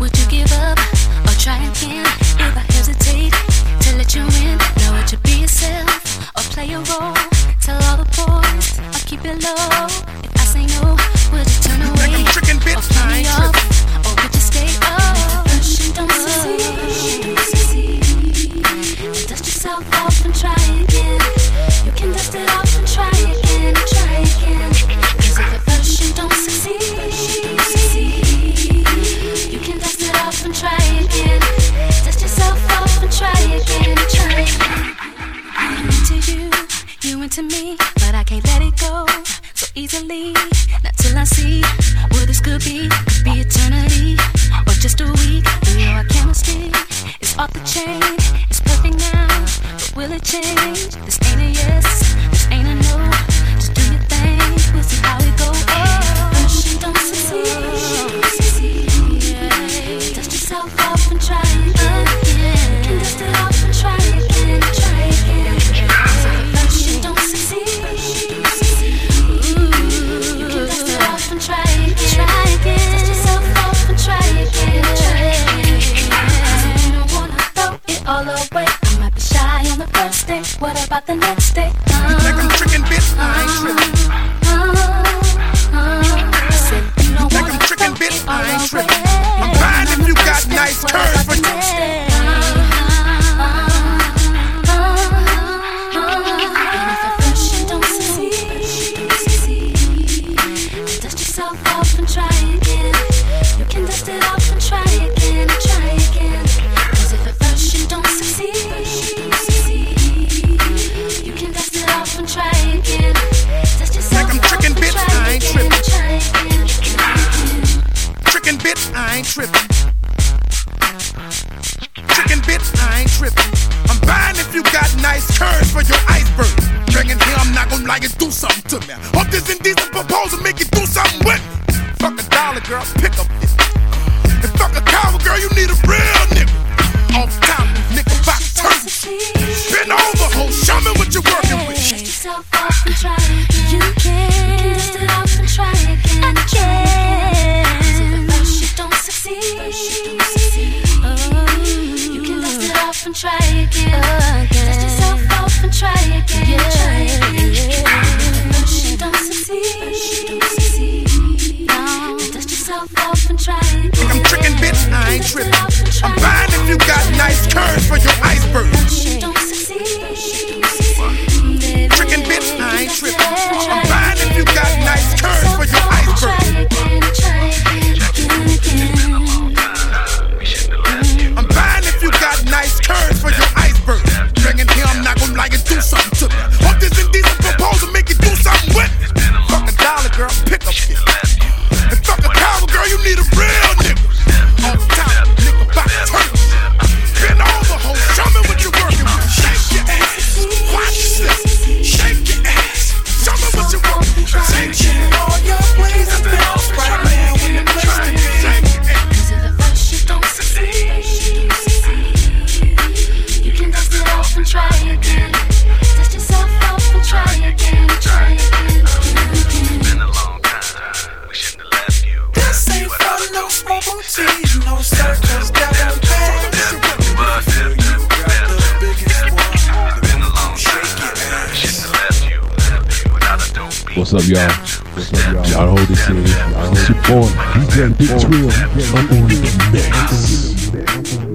Would you give up or try again if I hesitate to let you in? Now would you be yourself or play a role? Tell all the boys I'll keep it low. If I say no, would you turn away? Chicken, chicken bits, or to me, but I can't let it go so easily. Not till I see what this could be. Could be eternity or just a week. We know our chemistry is off the chain. It's perfect now, but will it change? This ain't a yes. all the way. I might be shy on the first day. What about the next day? Uh, like I'm freaking bitch. I ain't tripping. Uh, uh, Chicken bitch, I ain't trippin'. I'm buying if you got nice curves for your iceberg. Dragon here, I'm not gonna lie and do something to me. Hope this indecent proposal make you do something with me. Fuck a dollar, girl, pick up this. And fuck a coward, girl, you need a real nigga. Off top, nigga, box turn. Spin over, ho, show me what you're working with. What's up, y'all? What's up, y'all? Y'all hold this shit. It's your boy, DJ Big Trill. I'm on the mix.